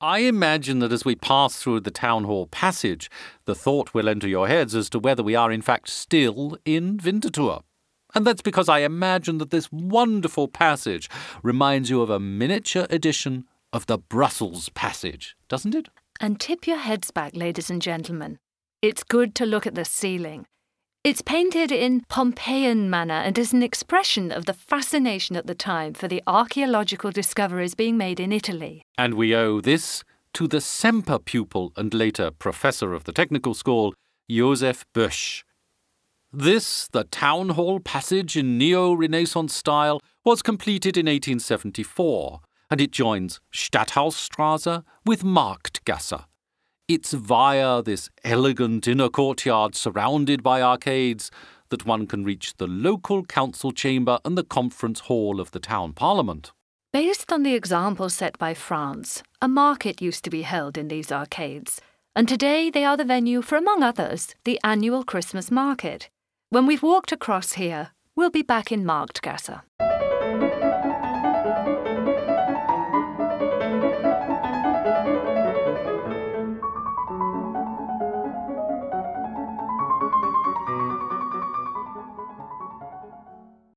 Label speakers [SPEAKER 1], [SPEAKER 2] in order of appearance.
[SPEAKER 1] I imagine that as we pass through the town hall passage, the thought will enter your heads as to whether we are in fact still in Winterthur. And that's because I imagine that this wonderful passage reminds you of a miniature edition of the Brussels passage, doesn't it?
[SPEAKER 2] And tip your heads back, ladies and gentlemen. It's good to look at the ceiling. It's painted in Pompeian manner and is an expression of the fascination at the time for the archaeological discoveries being made in Italy.
[SPEAKER 1] And we owe this to the Semper pupil and later professor of the technical school, Josef Bösch. This, the town hall passage in neo Renaissance style, was completed in 1874, and it joins Stadthausstraße with Marktgasse. It's via this elegant inner courtyard surrounded by arcades that one can reach the local council chamber and the conference hall of the town parliament.
[SPEAKER 2] Based on the example set by France, a market used to be held in these arcades, and today they are the venue for, among others, the annual Christmas market. When we've walked across here, we'll be back in Marktgasse.